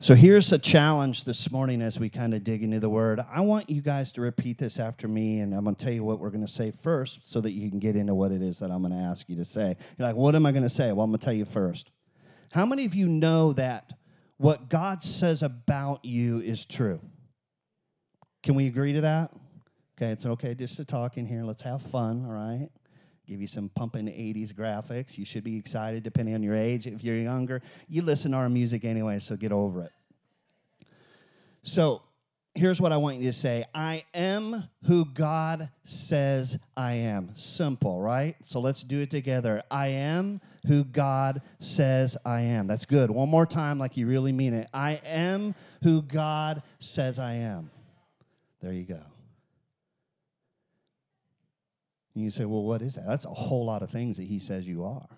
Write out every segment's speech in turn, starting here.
So here's a challenge this morning as we kind of dig into the word. I want you guys to repeat this after me, and I'm going to tell you what we're going to say first so that you can get into what it is that I'm going to ask you to say. You're like, what am I going to say? Well, I'm going to tell you first. How many of you know that what God says about you is true? Can we agree to that? Okay, it's okay just to talk in here. Let's have fun, all right? Give you some pumping 80s graphics. You should be excited depending on your age. If you're younger, you listen to our music anyway, so get over it. So, here's what I want you to say I am who God says I am. Simple, right? So let's do it together. I am who God says I am. That's good. One more time, like you really mean it. I am who God says I am. There you go. And you say, well, what is that? That's a whole lot of things that he says you are.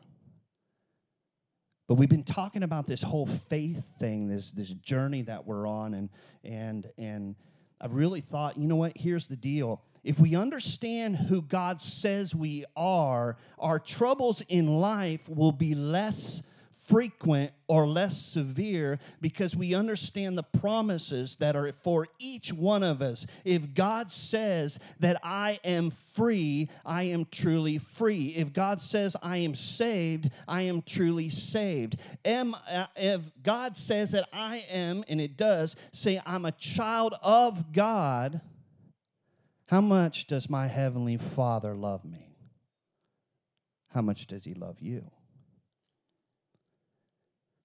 But we've been talking about this whole faith thing, this, this journey that we're on, and, and, and I really thought, you know what? Here's the deal. If we understand who God says we are, our troubles in life will be less frequent or less severe because we understand the promises that are for each one of us. If God says that I am free, I am truly free. If God says I am saved, I am truly saved. Am, uh, if God says that I am, and it does, say I'm a child of God, how much does my Heavenly Father love me? How much does He love you?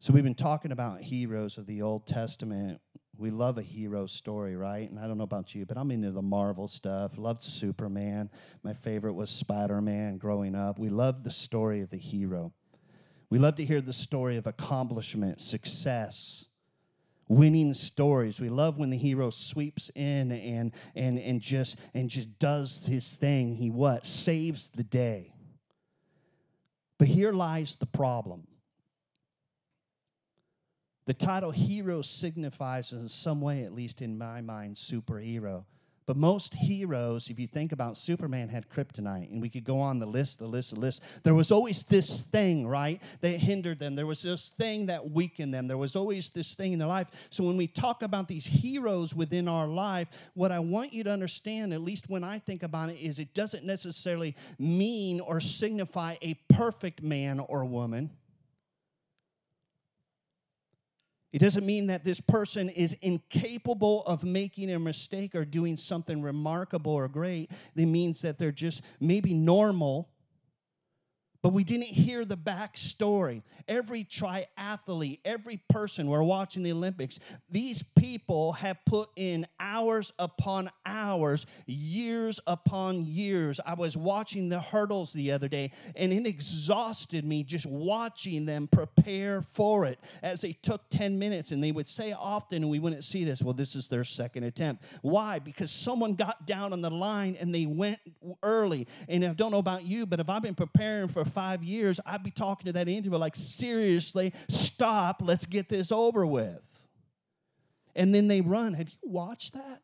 So we've been talking about heroes of the Old Testament. We love a hero story, right? And I don't know about you, but I'm into the Marvel stuff. Loved Superman. My favorite was Spider-Man growing up. We love the story of the hero. We love to hear the story of accomplishment, success, winning stories. We love when the hero sweeps in and and and just and just does his thing. He what? Saves the day. But here lies the problem. The title hero signifies, in some way, at least in my mind, superhero. But most heroes, if you think about Superman, had kryptonite, and we could go on the list, the list, the list. There was always this thing, right, that hindered them. There was this thing that weakened them. There was always this thing in their life. So when we talk about these heroes within our life, what I want you to understand, at least when I think about it, is it doesn't necessarily mean or signify a perfect man or woman. It doesn't mean that this person is incapable of making a mistake or doing something remarkable or great. It means that they're just maybe normal but we didn't hear the backstory. Every triathlete, every person, we're watching the Olympics, these people have put in hours upon hours, years upon years. I was watching the hurdles the other day, and it exhausted me just watching them prepare for it as they took 10 minutes. And they would say often, and we wouldn't see this, well, this is their second attempt. Why? Because someone got down on the line and they went early. And I don't know about you, but if I've been preparing for five years, I'd be talking to that individual like, seriously, stop, let's get this over with. And then they run. Have you watched that?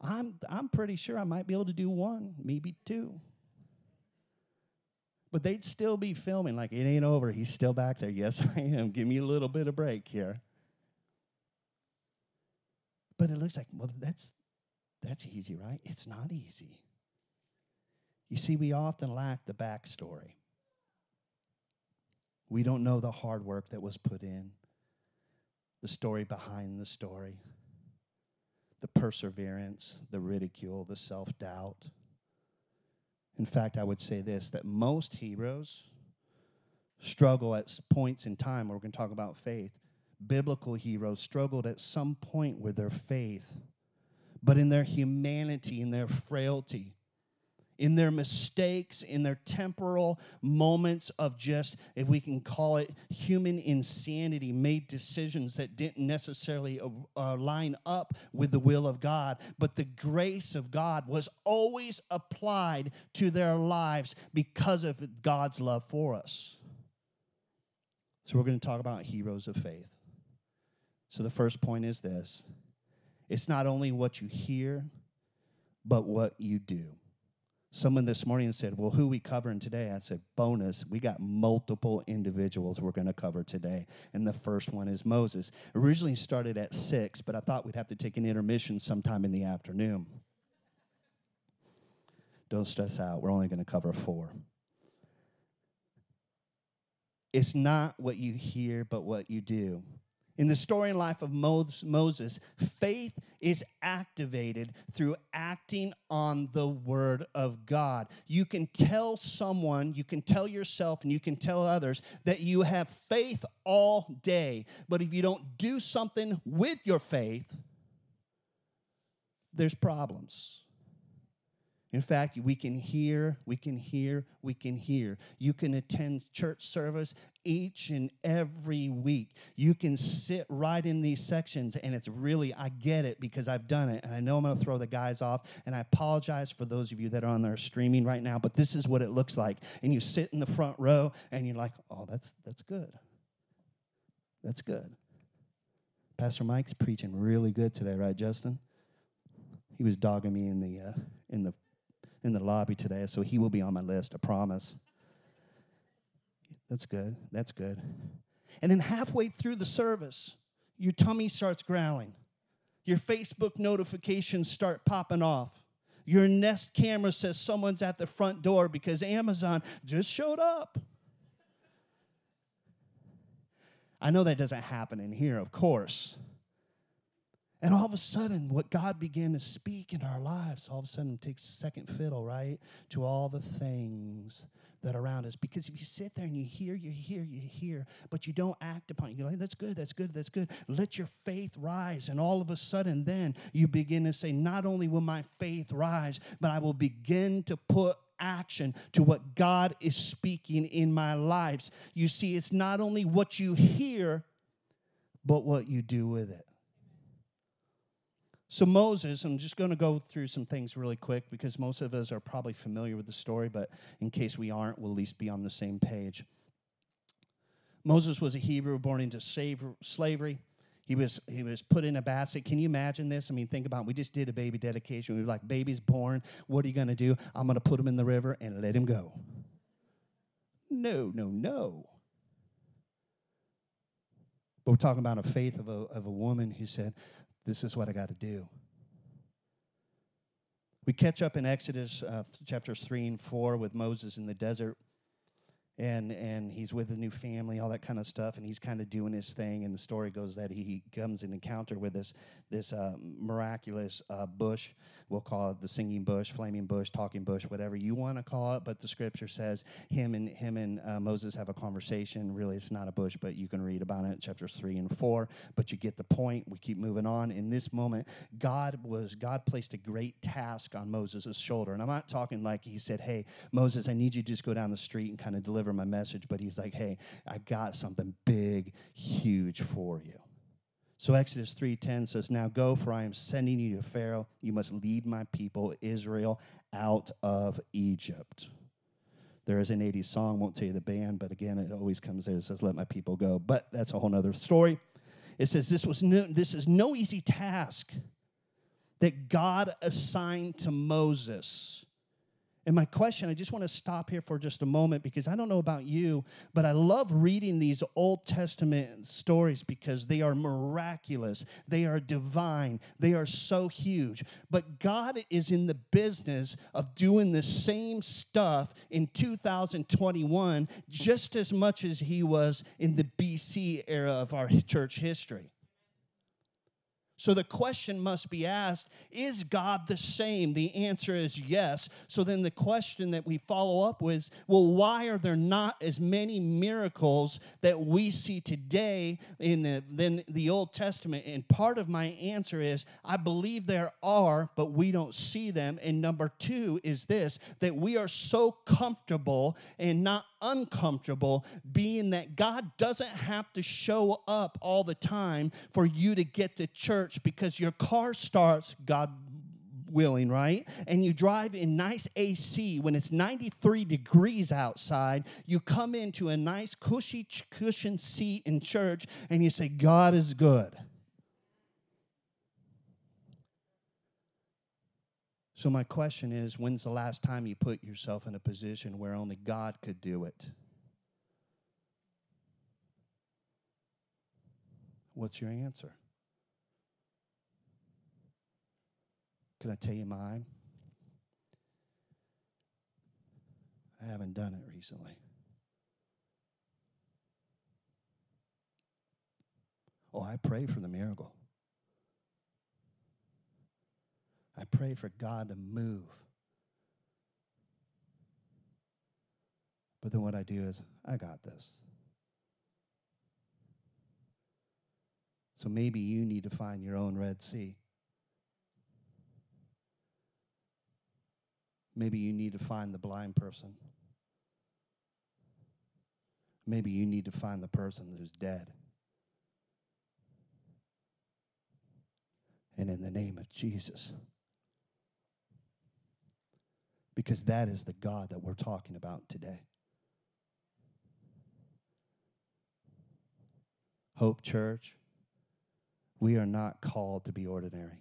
I'm, I'm pretty sure I might be able to do one, maybe two. But they'd still be filming like it ain't over. He's still back there. Yes, I am. Give me a little bit of break here. But it looks like, well, that's that's easy, right? It's not easy. You see, we often lack the backstory. We don't know the hard work that was put in, the story behind the story, the perseverance, the ridicule, the self doubt. In fact, I would say this that most heroes struggle at points in time, where we're going to talk about faith. Biblical heroes struggled at some point with their faith, but in their humanity, in their frailty, in their mistakes, in their temporal moments of just, if we can call it human insanity, made decisions that didn't necessarily uh, uh, line up with the will of God. But the grace of God was always applied to their lives because of God's love for us. So we're going to talk about heroes of faith. So the first point is this it's not only what you hear, but what you do. Someone this morning said, Well, who we covering today? I said, Bonus. We got multiple individuals we're going to cover today. And the first one is Moses. Originally started at six, but I thought we'd have to take an intermission sometime in the afternoon. Don't stress out. We're only going to cover four. It's not what you hear, but what you do. In the story and life of Moses, faith is activated through acting on the word of God. You can tell someone, you can tell yourself, and you can tell others that you have faith all day. But if you don't do something with your faith, there's problems. In fact, we can hear, we can hear, we can hear. You can attend church service each and every week. You can sit right in these sections, and it's really, I get it because I've done it. And I know I'm going to throw the guys off. And I apologize for those of you that are on there streaming right now, but this is what it looks like. And you sit in the front row, and you're like, oh, that's, that's good. That's good. Pastor Mike's preaching really good today, right, Justin? He was dogging me in the uh, in the in the lobby today, so he will be on my list, I promise. That's good. That's good. And then halfway through the service, your tummy starts growling. Your Facebook notifications start popping off. Your Nest camera says someone's at the front door because Amazon just showed up. I know that doesn't happen in here, of course. And all of a sudden, what God began to speak in our lives, all of a sudden takes second fiddle, right? To all the things that are around us. Because if you sit there and you hear, you hear, you hear, but you don't act upon it, you're like, that's good, that's good, that's good. Let your faith rise. And all of a sudden, then you begin to say, not only will my faith rise, but I will begin to put action to what God is speaking in my lives. You see, it's not only what you hear, but what you do with it. So, Moses, I'm just going to go through some things really quick because most of us are probably familiar with the story, but in case we aren't, we'll at least be on the same page. Moses was a Hebrew born into slavery. He was, he was put in a basket. Can you imagine this? I mean, think about it. We just did a baby dedication. We were like, baby's born. What are you going to do? I'm going to put him in the river and let him go. No, no, no. But we're talking about a faith of a, of a woman who said, this is what I got to do. We catch up in Exodus uh, chapters 3 and 4 with Moses in the desert and and he's with a new family, all that kind of stuff, and he's kind of doing his thing. And the story goes that he, comes in encounter with this this uh, miraculous uh, bush. We'll call it the singing bush, flaming bush, talking bush, whatever you want to call it. But the scripture says him and him and uh, Moses have a conversation. Really, it's not a bush, but you can read about it in chapters three and four. But you get the point. We keep moving on. In this moment, God was God placed a great task on Moses' shoulder, and I'm not talking like he said, "Hey, Moses, I need you to just go down the street and kind of deliver." Deliver my message, but he's like, hey, I got something big, huge for you. So Exodus 3:10 says, "Now go, for I am sending you to Pharaoh. You must lead my people Israel out of Egypt." There is an 80s song, won't tell you the band, but again, it always comes there. It says, "Let my people go." But that's a whole other story. It says this was no, this is no easy task that God assigned to Moses. And my question, I just want to stop here for just a moment because I don't know about you, but I love reading these Old Testament stories because they are miraculous, they are divine, they are so huge. But God is in the business of doing the same stuff in 2021 just as much as He was in the BC era of our church history. So the question must be asked Is God the same? The answer is yes. So then the question that we follow up with well, why are there not as many miracles that we see today in the, than the Old Testament? And part of my answer is I believe there are, but we don't see them. And number two is this that we are so comfortable and not uncomfortable being that God doesn't have to show up all the time for you to get to church because your car starts, God willing, right? And you drive in nice AC when it's 93 degrees outside. You come into a nice cushy cushion seat in church and you say, God is good. So, my question is when's the last time you put yourself in a position where only God could do it? What's your answer? Can I tell you mine? I haven't done it recently. Oh, I pray for the miracle. I pray for God to move. But then what I do is, I got this. So maybe you need to find your own Red Sea. Maybe you need to find the blind person. Maybe you need to find the person who's dead. And in the name of Jesus, because that is the God that we're talking about today. Hope Church, we are not called to be ordinary.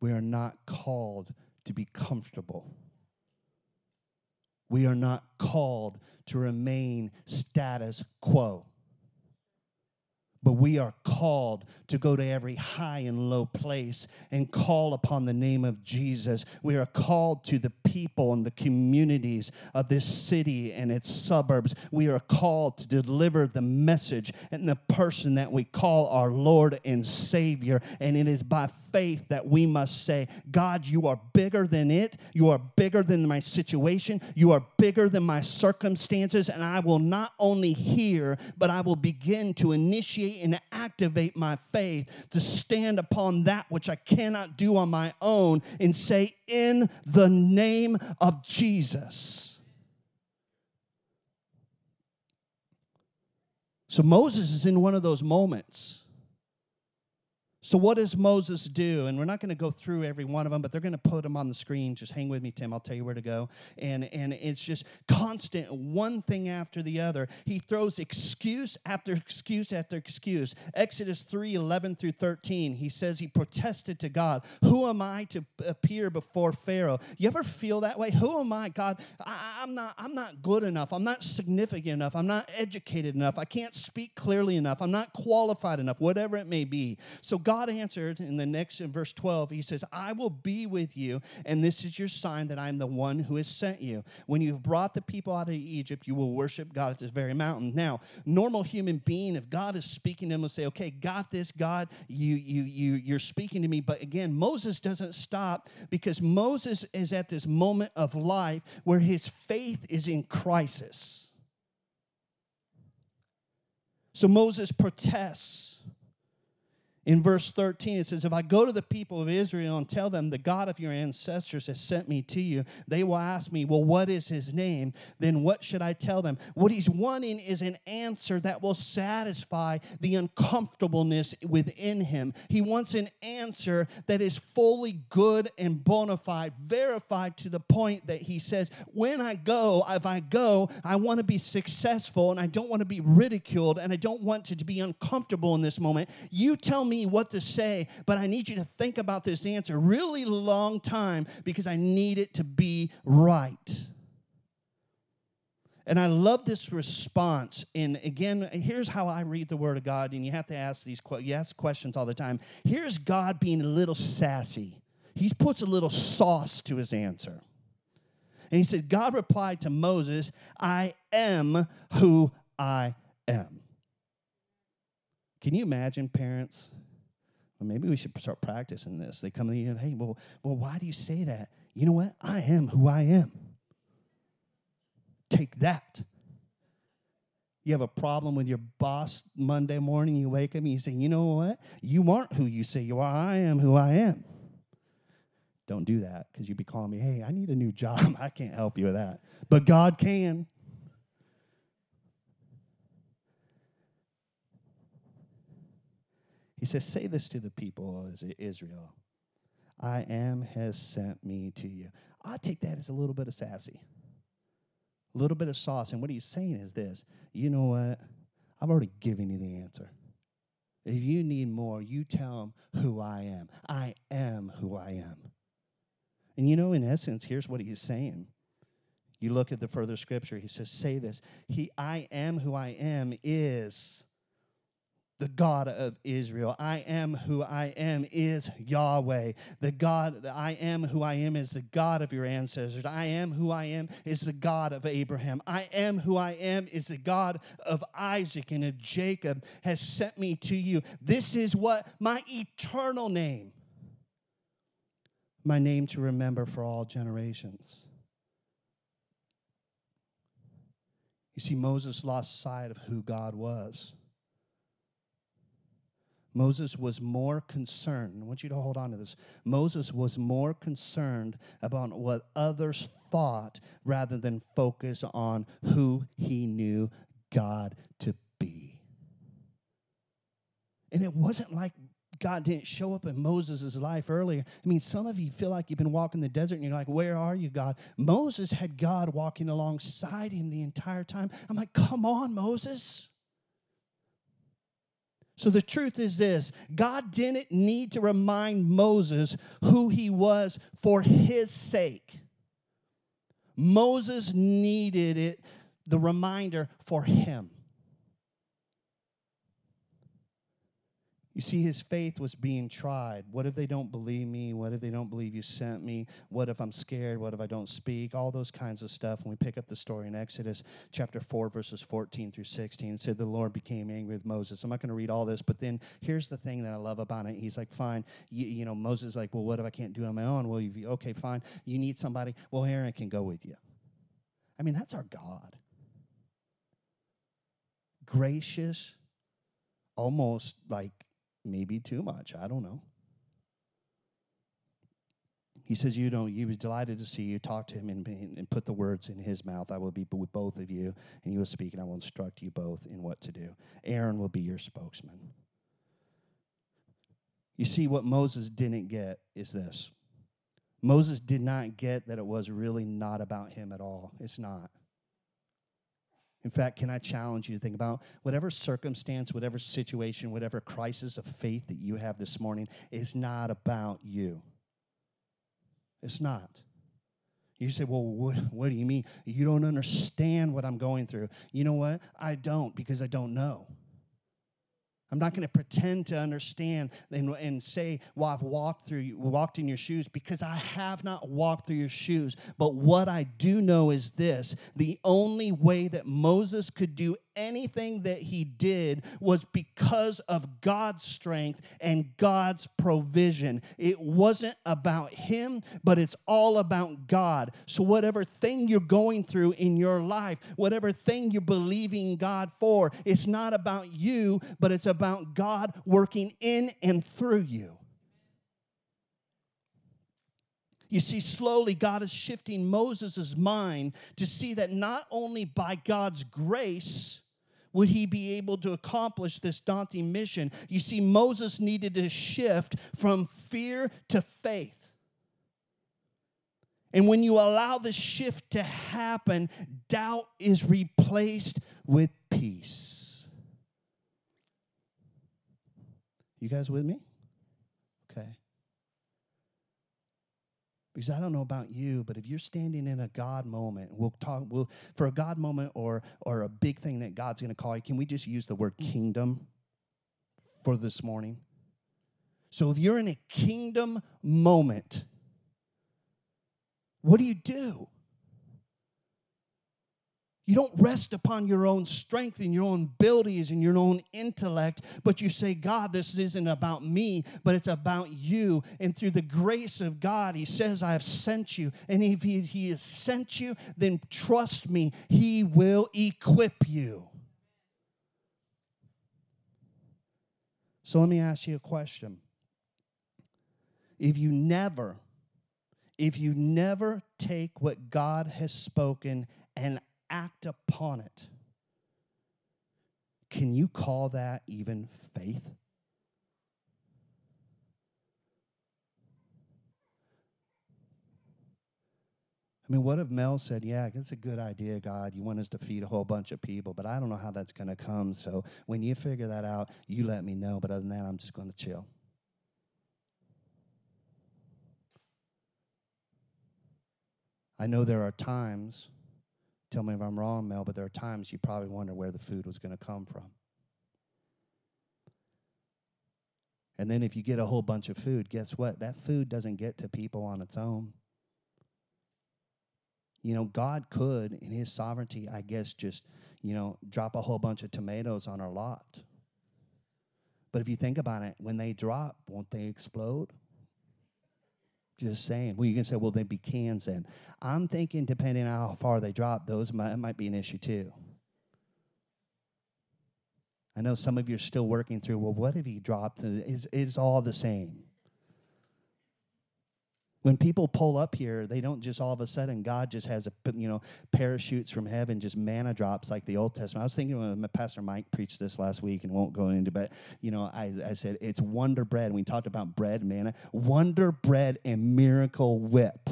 We are not called to be comfortable. We are not called to remain status quo but we are called to go to every high and low place and call upon the name of Jesus. We are called to the people and the communities of this city and its suburbs. We are called to deliver the message and the person that we call our Lord and Savior. And it is by faith that we must say, God, you are bigger than it. You are bigger than my situation. You are bigger than my circumstances. And I will not only hear, but I will begin to initiate and activate my faith to stand upon that which I cannot do on my own and say, In the name of Jesus. So Moses is in one of those moments so, what does Moses do? And we're not going to go through every one of them, but they're going to put them on the screen. Just hang with me, Tim. I'll tell you where to go. And, and it's just constant, one thing after the other. He throws excuse after excuse after excuse. Exodus 3 11 through 13, he says he protested to God, Who am I to appear before Pharaoh? You ever feel that way? Who am I, God? I, I'm, not, I'm not good enough. I'm not significant enough. I'm not educated enough. I can't speak clearly enough. I'm not qualified enough, whatever it may be. So, God God answered in the next in verse 12, he says, I will be with you, and this is your sign that I am the one who has sent you. When you've brought the people out of Egypt, you will worship God at this very mountain. Now, normal human being, if God is speaking to him, will say, Okay, got this, God, you you you you're speaking to me. But again, Moses doesn't stop because Moses is at this moment of life where his faith is in crisis. So Moses protests in verse 13, it says, If I go to the people of Israel and tell them, The God of your ancestors has sent me to you, they will ask me, Well, what is his name? Then what should I tell them? What he's wanting is an answer that will satisfy the uncomfortableness within him. He wants an answer that is fully good and bona fide, verified to the point that he says, When I go, if I go, I want to be successful and I don't want to be ridiculed and I don't want to be uncomfortable in this moment. You tell me what to say, but I need you to think about this answer a really long time because I need it to be right. And I love this response. And again, here's how I read the Word of God. And you have to ask these you ask questions all the time. Here's God being a little sassy. He puts a little sauce to his answer. And he said, God replied to Moses, I am who I am. Can you imagine, parents? Well, maybe we should start practicing this. They come to you hey, well, well, why do you say that? You know what? I am who I am. Take that. You have a problem with your boss Monday morning, you wake up and you say, you know what? You aren't who you say you are. I am who I am. Don't do that because you'd be calling me, hey, I need a new job. I can't help you with that. But God can. He says, Say this to the people of Israel I am has sent me to you. I take that as a little bit of sassy, a little bit of sauce. And what he's saying is this you know what? I've already given you the answer. If you need more, you tell him who I am. I am who I am. And you know, in essence, here's what he's saying. You look at the further scripture, he says, Say this. He, I am who I am is the God of Israel. I am who I am is Yahweh. The God I am who I am is the God of your ancestors. I am who I am is the God of Abraham. I am who I am is the God of Isaac and of Jacob has sent me to you. This is what my eternal name, my name to remember for all generations. You see, Moses lost sight of who God was. Moses was more concerned, I want you to hold on to this. Moses was more concerned about what others thought rather than focus on who he knew God to be. And it wasn't like God didn't show up in Moses' life earlier. I mean, some of you feel like you've been walking the desert and you're like, Where are you, God? Moses had God walking alongside him the entire time. I'm like, Come on, Moses. So the truth is this God didn't need to remind Moses who he was for his sake. Moses needed it, the reminder for him. You see, his faith was being tried. What if they don't believe me? What if they don't believe you sent me? What if I'm scared? What if I don't speak? All those kinds of stuff. When we pick up the story in Exodus chapter 4, verses 14 through 16, it said the Lord became angry with Moses. I'm not going to read all this, but then here's the thing that I love about it. He's like, fine. You, you know, Moses is like, well, what if I can't do it on my own? Well, you, okay, fine. You need somebody. Well, Aaron can go with you. I mean, that's our God. Gracious, almost like maybe too much. I don't know. He says, You know, he was delighted to see you. Talk to him and, and put the words in his mouth. I will be with both of you. And he will speak, and I will instruct you both in what to do. Aaron will be your spokesman. You see, what Moses didn't get is this Moses did not get that it was really not about him at all. It's not. In fact, can I challenge you to think about whatever circumstance, whatever situation, whatever crisis of faith that you have this morning is not about you. It's not. You say, well, what, what do you mean? You don't understand what I'm going through. You know what? I don't because I don't know. I'm not going to pretend to understand and, and say, well, I've walked through walked in your shoes because I have not walked through your shoes. But what I do know is this the only way that Moses could do anything that he did was because of God's strength and God's provision. It wasn't about him, but it's all about God. So, whatever thing you're going through in your life, whatever thing you're believing God for, it's not about you, but it's about God working in and through you. You see, slowly God is shifting Moses' mind to see that not only by God's grace, would he be able to accomplish this daunting mission? You see, Moses needed to shift from fear to faith. And when you allow the shift to happen, doubt is replaced with peace. You guys with me? Okay. Because I don't know about you, but if you're standing in a God moment, we'll talk we'll, for a God moment or or a big thing that God's going to call you. Can we just use the word kingdom for this morning? So if you're in a kingdom moment, what do you do? You don't rest upon your own strength and your own abilities and your own intellect, but you say, God, this isn't about me, but it's about you. And through the grace of God, He says, I have sent you. And if He, he has sent you, then trust me, He will equip you. So let me ask you a question. If you never, if you never take what God has spoken and act upon it. Can you call that even faith? I mean, what if Mel said, Yeah, it's a good idea, God. You want us to feed a whole bunch of people, but I don't know how that's going to come. So when you figure that out, you let me know. But other than that, I'm just going to chill. I know there are times, tell me if I'm wrong, Mel, but there are times you probably wonder where the food was going to come from. And then if you get a whole bunch of food, guess what? That food doesn't get to people on its own. You know, God could, in His sovereignty, I guess, just, you know, drop a whole bunch of tomatoes on our lot. But if you think about it, when they drop, won't they explode? Just saying. Well, you can say, well, they'd be cans then. I'm thinking, depending on how far they drop, those might, might be an issue too. I know some of you are still working through, well, what if he dropped? It's, it's all the same. When people pull up here, they don't just all of a sudden, God just has a, you know, parachutes from heaven, just manna drops like the Old Testament. I was thinking when Pastor Mike preached this last week and won't go into, but, you know, I, I said it's wonder bread. We talked about bread, manna, wonder bread and miracle whip.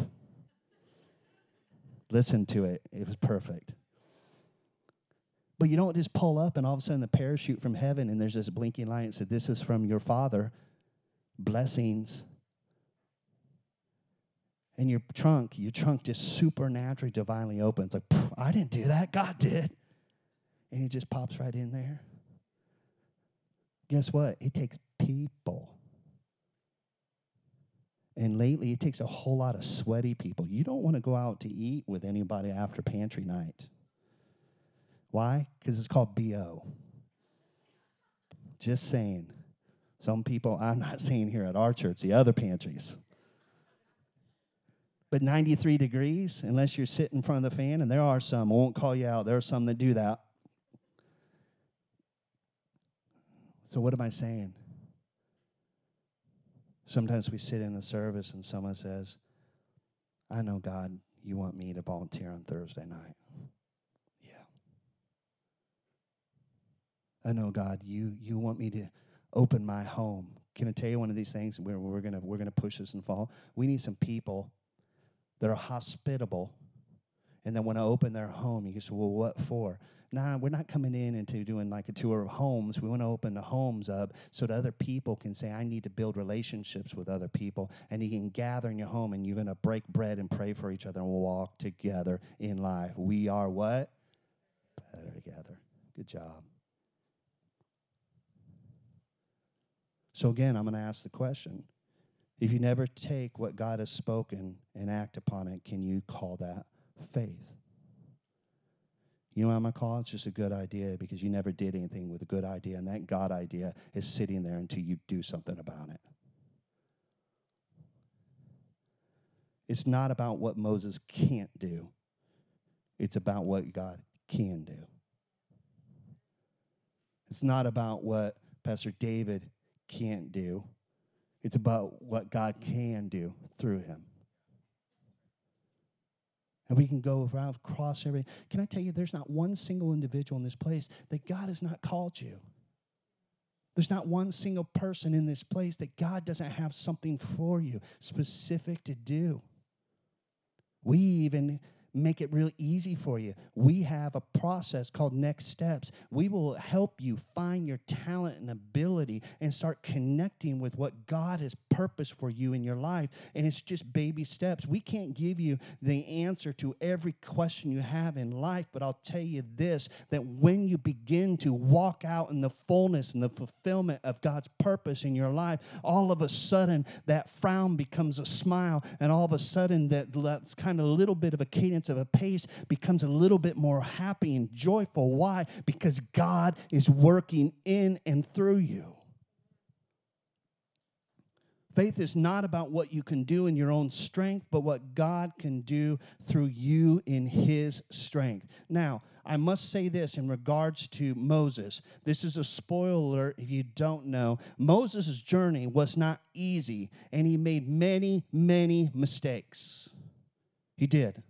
Listen to it. It was perfect. But you don't just pull up and all of a sudden the parachute from heaven and there's this blinking light and said, This is from your father. Blessings. And your trunk, your trunk just supernaturally, divinely opens. Like, I didn't do that. God did. And it just pops right in there. Guess what? It takes people. And lately, it takes a whole lot of sweaty people. You don't want to go out to eat with anybody after pantry night. Why? Because it's called BO. Just saying. Some people, I'm not saying here at our church, the other pantries. But 93 degrees, unless you're sitting in front of the fan, and there are some, I won't call you out, there are some that do that. So, what am I saying? Sometimes we sit in the service and someone says, I know, God, you want me to volunteer on Thursday night. Yeah. I know, God, you, you want me to open my home. Can I tell you one of these things? We're, we're going we're gonna push this and fall. We need some people that are hospitable and then want to open their home. You say, well, what for? Nah, we're not coming in into doing like a tour of homes. We want to open the homes up so that other people can say, I need to build relationships with other people. And you can gather in your home and you're going to break bread and pray for each other and walk together in life. We are what? Better together. Good job. So, again, I'm going to ask the question if you never take what God has spoken and act upon it, can you call that faith? You know what I'm going to call it? It's just a good idea because you never did anything with a good idea, and that God idea is sitting there until you do something about it. It's not about what Moses can't do, it's about what God can do. It's not about what Pastor David can't do. It's about what God can do through him. And we can go around across every. Can I tell you, there's not one single individual in this place that God has not called you. There's not one single person in this place that God doesn't have something for you specific to do. We even make it real easy for you. We have a process called Next Steps. We will help you find your talent and ability and start connecting with what God has purposed for you in your life. And it's just baby steps. We can't give you the answer to every question you have in life, but I'll tell you this that when you begin to walk out in the fullness and the fulfillment of God's purpose in your life, all of a sudden that frown becomes a smile, and all of a sudden that, that's kind of little bit of a cadence of a pace becomes a little bit more happy and joyful. Why? Because God is working in and through you. Faith is not about what you can do in your own strength, but what God can do through you in His strength. Now, I must say this in regards to Moses. This is a spoiler if you don't know. Moses' journey was not easy, and he made many, many mistakes. He did.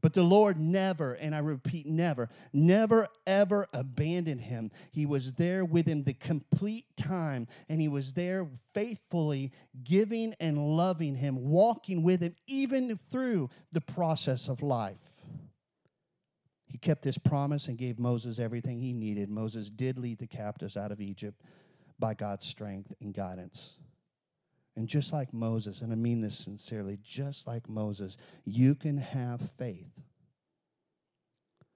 But the Lord never, and I repeat, never, never, ever abandoned him. He was there with him the complete time, and he was there faithfully giving and loving him, walking with him, even through the process of life. He kept his promise and gave Moses everything he needed. Moses did lead the captives out of Egypt by God's strength and guidance. And just like Moses, and I mean this sincerely, just like Moses, you can have faith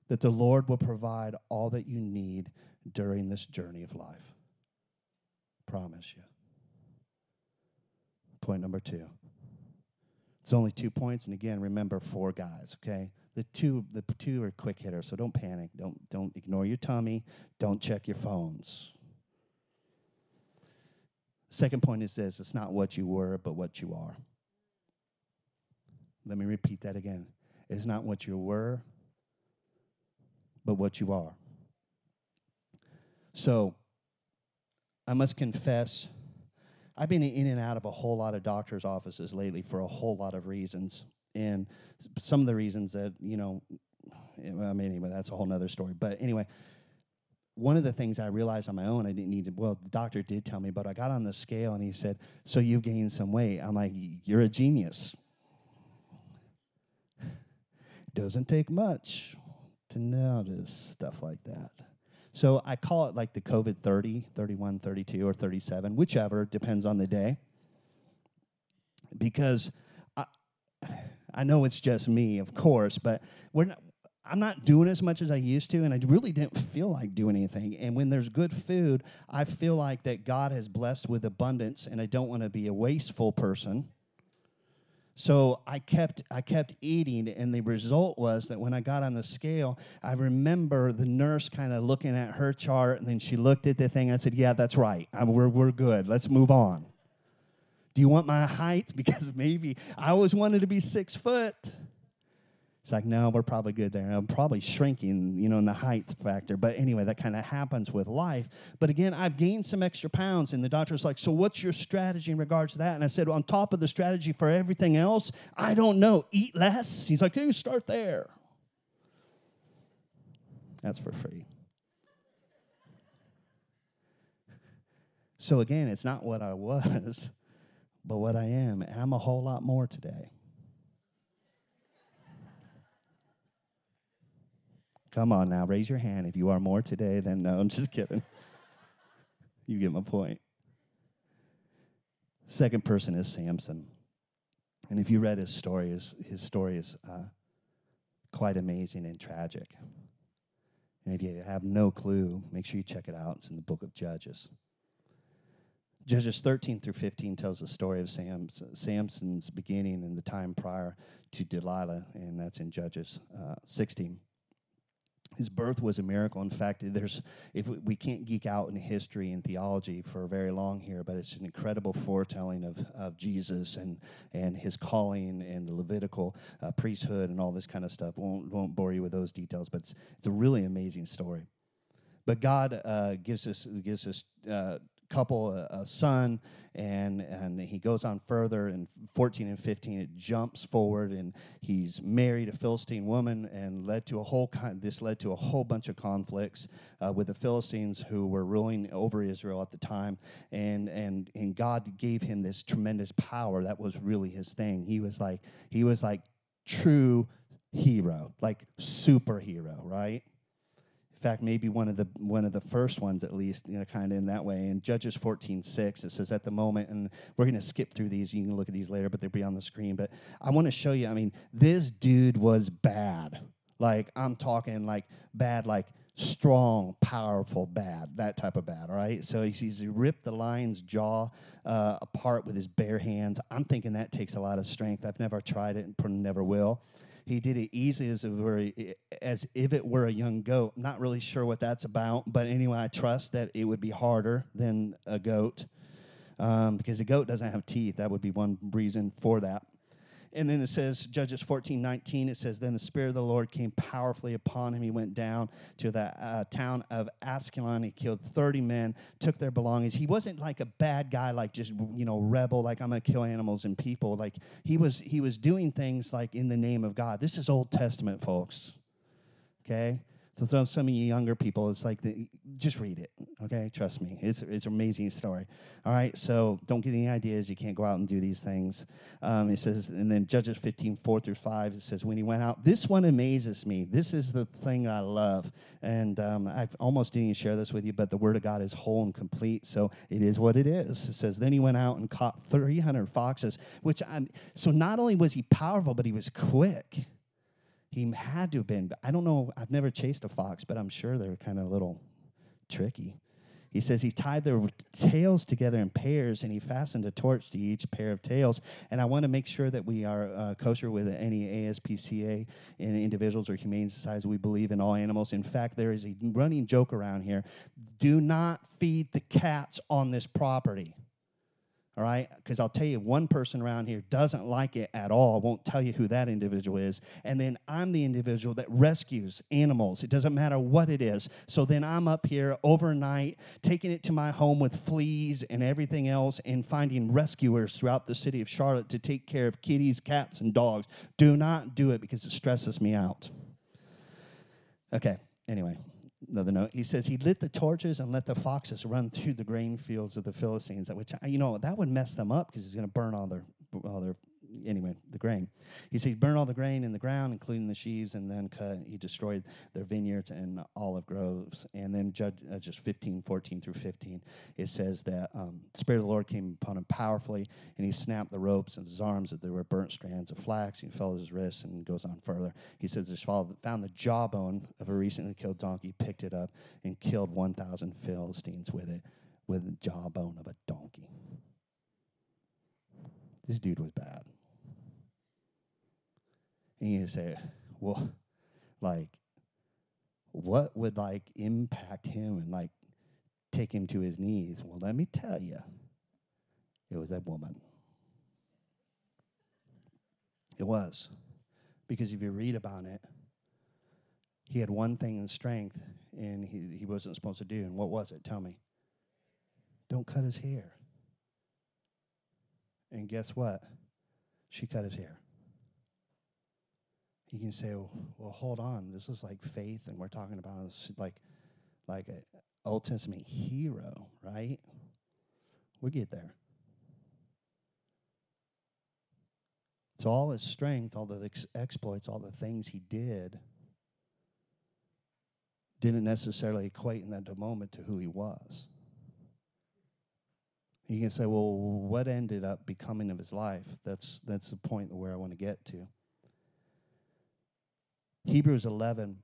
that the Lord will provide all that you need during this journey of life. Promise you. Point number two. It's only two points, and again, remember four guys, okay? The two, the two are quick hitters, so don't panic. Don't, don't ignore your tummy. Don't check your phones. Second point is this it's not what you were, but what you are. Let me repeat that again. It's not what you were, but what you are. So, I must confess, I've been in and out of a whole lot of doctor's offices lately for a whole lot of reasons. And some of the reasons that, you know, I mean, anyway, that's a whole nother story. But anyway, one of the things I realized on my own, I didn't need to, well, the doctor did tell me, but I got on the scale and he said, So you've gained some weight. I'm like, You're a genius. Doesn't take much to notice stuff like that. So I call it like the COVID 30, 31, 32, or 37, whichever, depends on the day. Because I, I know it's just me, of course, but we're not, I'm not doing as much as I used to, and I really didn't feel like doing anything. And when there's good food, I feel like that God has blessed with abundance, and I don't want to be a wasteful person. So I kept I kept eating, and the result was that when I got on the scale, I remember the nurse kind of looking at her chart, and then she looked at the thing. And I said, "Yeah, that's right. I, we're we're good. Let's move on." Do you want my height? Because maybe I always wanted to be six foot. It's like, no, we're probably good there. I'm probably shrinking, you know, in the height factor. But anyway, that kind of happens with life. But again, I've gained some extra pounds. And the doctor's like, so what's your strategy in regards to that? And I said, on top of the strategy for everything else, I don't know. Eat less. He's like, hey, start there. That's for free. So again, it's not what I was, but what I am. I'm a whole lot more today. Come on now, raise your hand if you are more today than no. I'm just kidding. you get my point. Second person is Samson. And if you read his story, his, his story is uh, quite amazing and tragic. And if you have no clue, make sure you check it out. It's in the book of Judges. Judges 13 through 15 tells the story of Sam's, Samson's beginning in the time prior to Delilah, and that's in Judges uh, 16 his birth was a miracle. In fact, there's if we, can't geek out in history and theology for very long here, but it's an incredible foretelling of, of Jesus and and his calling and the Levitical uh, priesthood and all this kind of stuff. Won't won't bore you with those details, but it's, it's a really amazing story. But God uh, gives us gives us uh, couple, a, a, son, and and he goes on further. In 14 and 15, it jumps forward, and he's married a Philistine woman, and led to a whole kind. This led to a whole bunch of conflicts uh, with the Philistines who were ruling over Israel at the time, and and and God gave him this tremendous power. That was really his thing. He was like he was like true hero, like superhero, right? Fact, maybe one of the one of the first ones at least, you know, kind of in that way. In Judges 14, 6, it says at the moment, and we're gonna skip through these, you can look at these later, but they'll be on the screen. But I want to show you, I mean, this dude was bad. Like, I'm talking like bad, like strong, powerful, bad, that type of bad, all right? So he, sees he ripped the lion's jaw uh, apart with his bare hands. I'm thinking that takes a lot of strength. I've never tried it and never will. He did it easy as if, were, as if it were a young goat. Not really sure what that's about, but anyway, I trust that it would be harder than a goat um, because a goat doesn't have teeth. That would be one reason for that. And then it says, Judges 14, 19, it says, Then the Spirit of the Lord came powerfully upon him. He went down to the uh, town of Ascalon. He killed 30 men, took their belongings. He wasn't like a bad guy, like just, you know, rebel, like I'm going to kill animals and people. Like he was, he was doing things like in the name of God. This is Old Testament, folks. Okay? So some of you younger people, it's like, the, just read it, okay? Trust me, it's it's an amazing story. All right, so don't get any ideas. You can't go out and do these things. Um, it says, and then Judges 15, 4 through 5, it says, when he went out, this one amazes me. This is the thing I love. And um, I almost didn't share this with you, but the word of God is whole and complete, so it is what it is. It says, then he went out and caught 300 foxes, which I'm, so not only was he powerful, but he was quick. He had to have been. I don't know. I've never chased a fox, but I'm sure they're kind of a little tricky. He says he tied their tails together in pairs and he fastened a torch to each pair of tails. And I want to make sure that we are uh, kosher with any ASPCA in individuals or humane societies. We believe in all animals. In fact, there is a running joke around here do not feed the cats on this property all right? Because I'll tell you, one person around here doesn't like it at all. I won't tell you who that individual is. And then I'm the individual that rescues animals. It doesn't matter what it is. So then I'm up here overnight, taking it to my home with fleas and everything else, and finding rescuers throughout the city of Charlotte to take care of kitties, cats, and dogs. Do not do it because it stresses me out. Okay, anyway another note. He says he lit the torches and let the foxes run through the grain fields of the Philistines. Which you know that would mess them up because he's going to burn all their all their anyway, the grain. He said he burned all the grain in the ground, including the sheaves, and then cut, he destroyed their vineyards and olive groves. And then Judge, uh, just 15, 14 through 15, it says that um, the Spirit of the Lord came upon him powerfully, and he snapped the ropes of his arms that there were burnt strands of flax. He fell his wrists and goes on further. He says his father found the jawbone of a recently killed donkey, picked it up, and killed 1,000 Philistines with it, with the jawbone of a donkey. This dude was bad. And you say, well, like, what would like impact him and like take him to his knees? Well, let me tell you, it was that woman. It was. Because if you read about it, he had one thing in strength and he, he wasn't supposed to do. And what was it? Tell me. Don't cut his hair. And guess what? She cut his hair you can say, well, hold on, this is like faith, and we're talking about like like an Old Testament hero, right? We get there. So all his strength, all the ex- exploits, all the things he did, didn't necessarily equate in that moment to who he was. You can say, well, what ended up becoming of his life? That's that's the point where I want to get to. Hebrews 11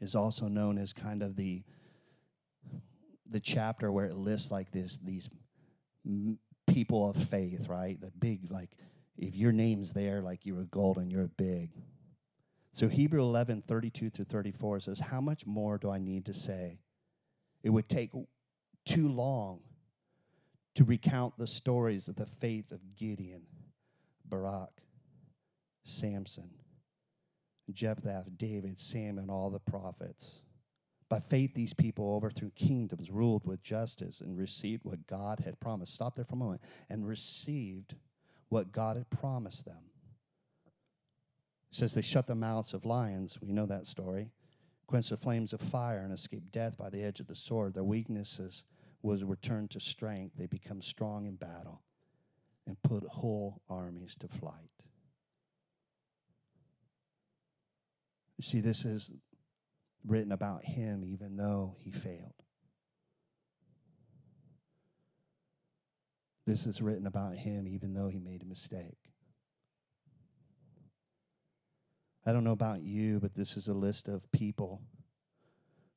is also known as kind of the the chapter where it lists like this these people of faith, right? The big like if your name's there, like you're a golden, you're a big. So Hebrew 11, 32 through 34 says, How much more do I need to say? It would take too long to recount the stories of the faith of Gideon, Barak, Samson, Jephthah, David, Sam, and all the prophets. By faith, these people overthrew kingdoms, ruled with justice, and received what God had promised. Stop there for a moment. And received what God had promised them. It says they shut the mouths of lions. We know that story. Quenched the flames of fire and escaped death by the edge of the sword. Their weaknesses was returned to strength. They become strong in battle and put whole armies to flight. See, this is written about him even though he failed. This is written about him even though he made a mistake. I don't know about you, but this is a list of people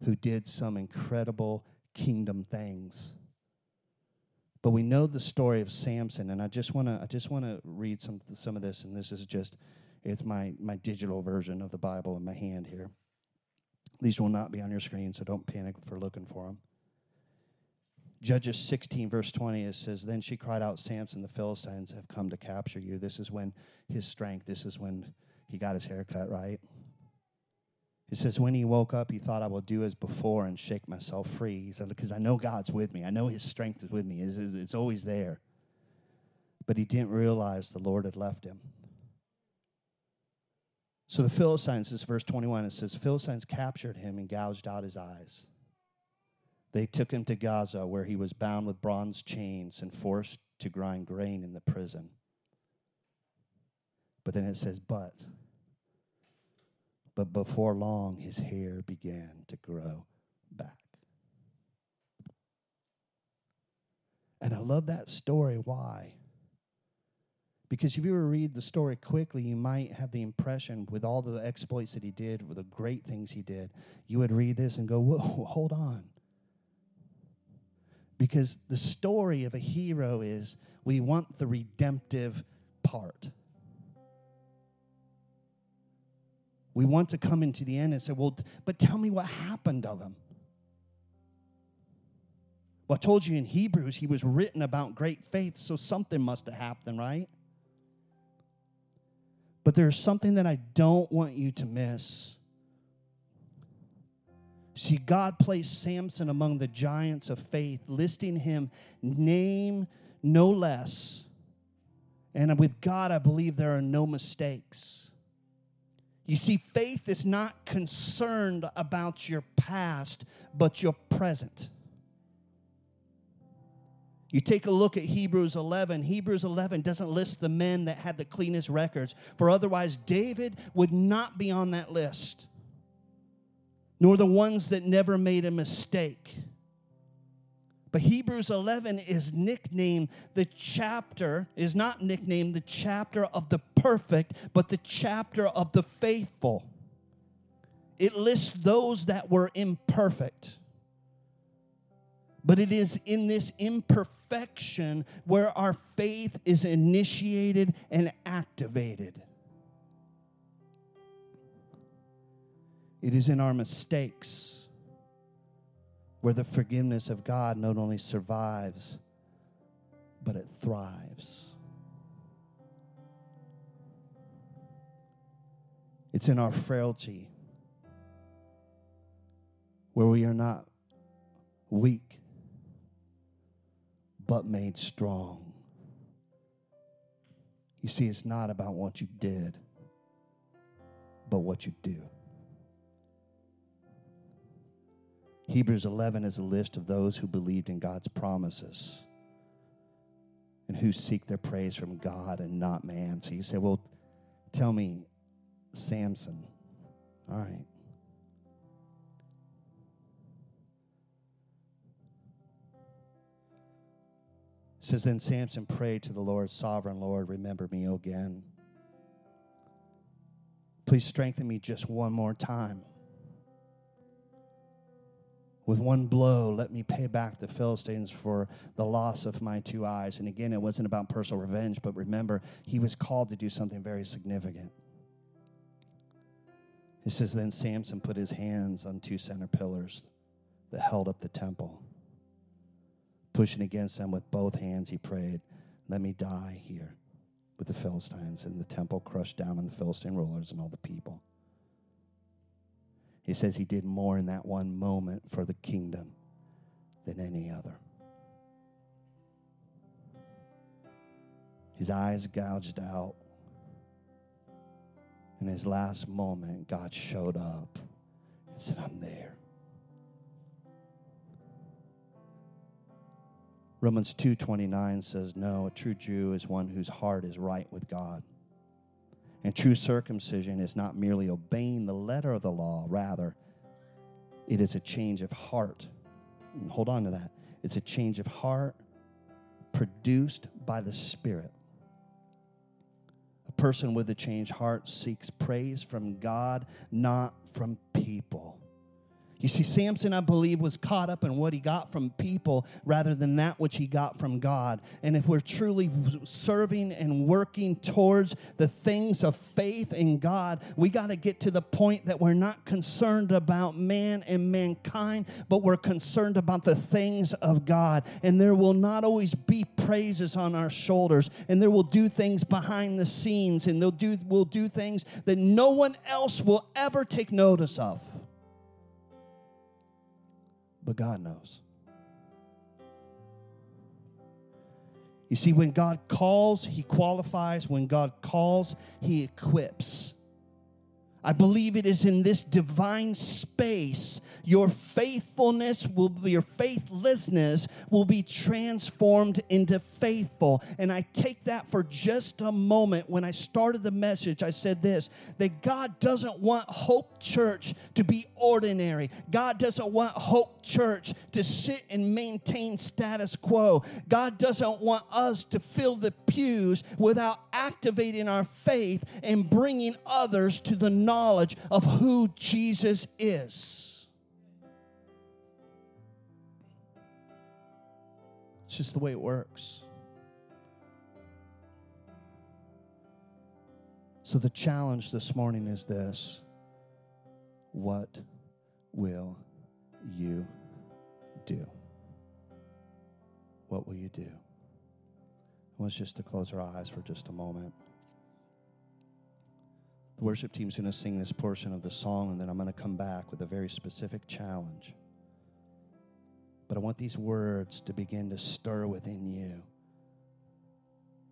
who did some incredible kingdom things. But we know the story of Samson, and I just want to I just want to read some some of this, and this is just it's my, my digital version of the Bible in my hand here. These will not be on your screen, so don't panic for looking for them. Judges 16, verse 20, it says, Then she cried out, Samson, the Philistines have come to capture you. This is when his strength, this is when he got his hair cut, right? It says, When he woke up, he thought, I will do as before and shake myself free. He said, Because I know God's with me. I know his strength is with me. It's, it's always there. But he didn't realize the Lord had left him. So the Philistines, this verse 21, it says, Philistines captured him and gouged out his eyes. They took him to Gaza, where he was bound with bronze chains and forced to grind grain in the prison. But then it says, But, but before long, his hair began to grow back. And I love that story. Why? Because if you were to read the story quickly, you might have the impression, with all the exploits that he did, with the great things he did, you would read this and go, Whoa, hold on. Because the story of a hero is we want the redemptive part. We want to come into the end and say, Well, but tell me what happened of him. Well, I told you in Hebrews he was written about great faith, so something must have happened, right? But there's something that I don't want you to miss. See, God placed Samson among the giants of faith, listing him name no less. And with God, I believe there are no mistakes. You see, faith is not concerned about your past, but your present. You take a look at Hebrews 11. Hebrews 11 doesn't list the men that had the cleanest records, for otherwise, David would not be on that list, nor the ones that never made a mistake. But Hebrews 11 is nicknamed the chapter, is not nicknamed the chapter of the perfect, but the chapter of the faithful. It lists those that were imperfect. But it is in this imperfection where our faith is initiated and activated. It is in our mistakes where the forgiveness of God not only survives, but it thrives. It's in our frailty where we are not weak, but made strong. You see, it's not about what you did, but what you do. Hebrews 11 is a list of those who believed in God's promises and who seek their praise from God and not man. So you say, well, tell me, Samson. All right. Says then Samson prayed to the Lord, sovereign Lord, remember me again. Please strengthen me just one more time. With one blow, let me pay back the Philistines for the loss of my two eyes. And again, it wasn't about personal revenge, but remember, he was called to do something very significant. It says, Then Samson put his hands on two center pillars that held up the temple. Pushing against them with both hands, he prayed, Let me die here with the Philistines. And the temple crushed down on the Philistine rulers and all the people. He says he did more in that one moment for the kingdom than any other. His eyes gouged out. In his last moment, God showed up and said, I'm there. Romans 2:29 says, "No, a true Jew is one whose heart is right with God." And true circumcision is not merely obeying the letter of the law, rather, it is a change of heart. And hold on to that. It's a change of heart produced by the Spirit. A person with a changed heart seeks praise from God, not from people. You see, Samson, I believe, was caught up in what he got from people rather than that which he got from God. And if we're truly serving and working towards the things of faith in God, we got to get to the point that we're not concerned about man and mankind, but we're concerned about the things of God. And there will not always be praises on our shoulders, and there will do things behind the scenes, and they'll do, we'll do things that no one else will ever take notice of but God knows. You see, when God calls, He qualifies. When God calls, He equips. I believe it is in this divine space your faithfulness will be, your faithlessness will be transformed into faithful. And I take that for just a moment. When I started the message, I said this that God doesn't want Hope Church to be ordinary. God doesn't want Hope Church to sit and maintain status quo. God doesn't want us to fill the pews without activating our faith and bringing others to the knowledge of who Jesus is. It's just the way it works. So, the challenge this morning is this What will you do? What will you do? I want us just to close our eyes for just a moment. Worship team's going to sing this portion of the song, and then I'm going to come back with a very specific challenge. But I want these words to begin to stir within you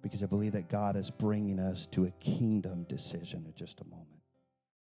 because I believe that God is bringing us to a kingdom decision in just a moment.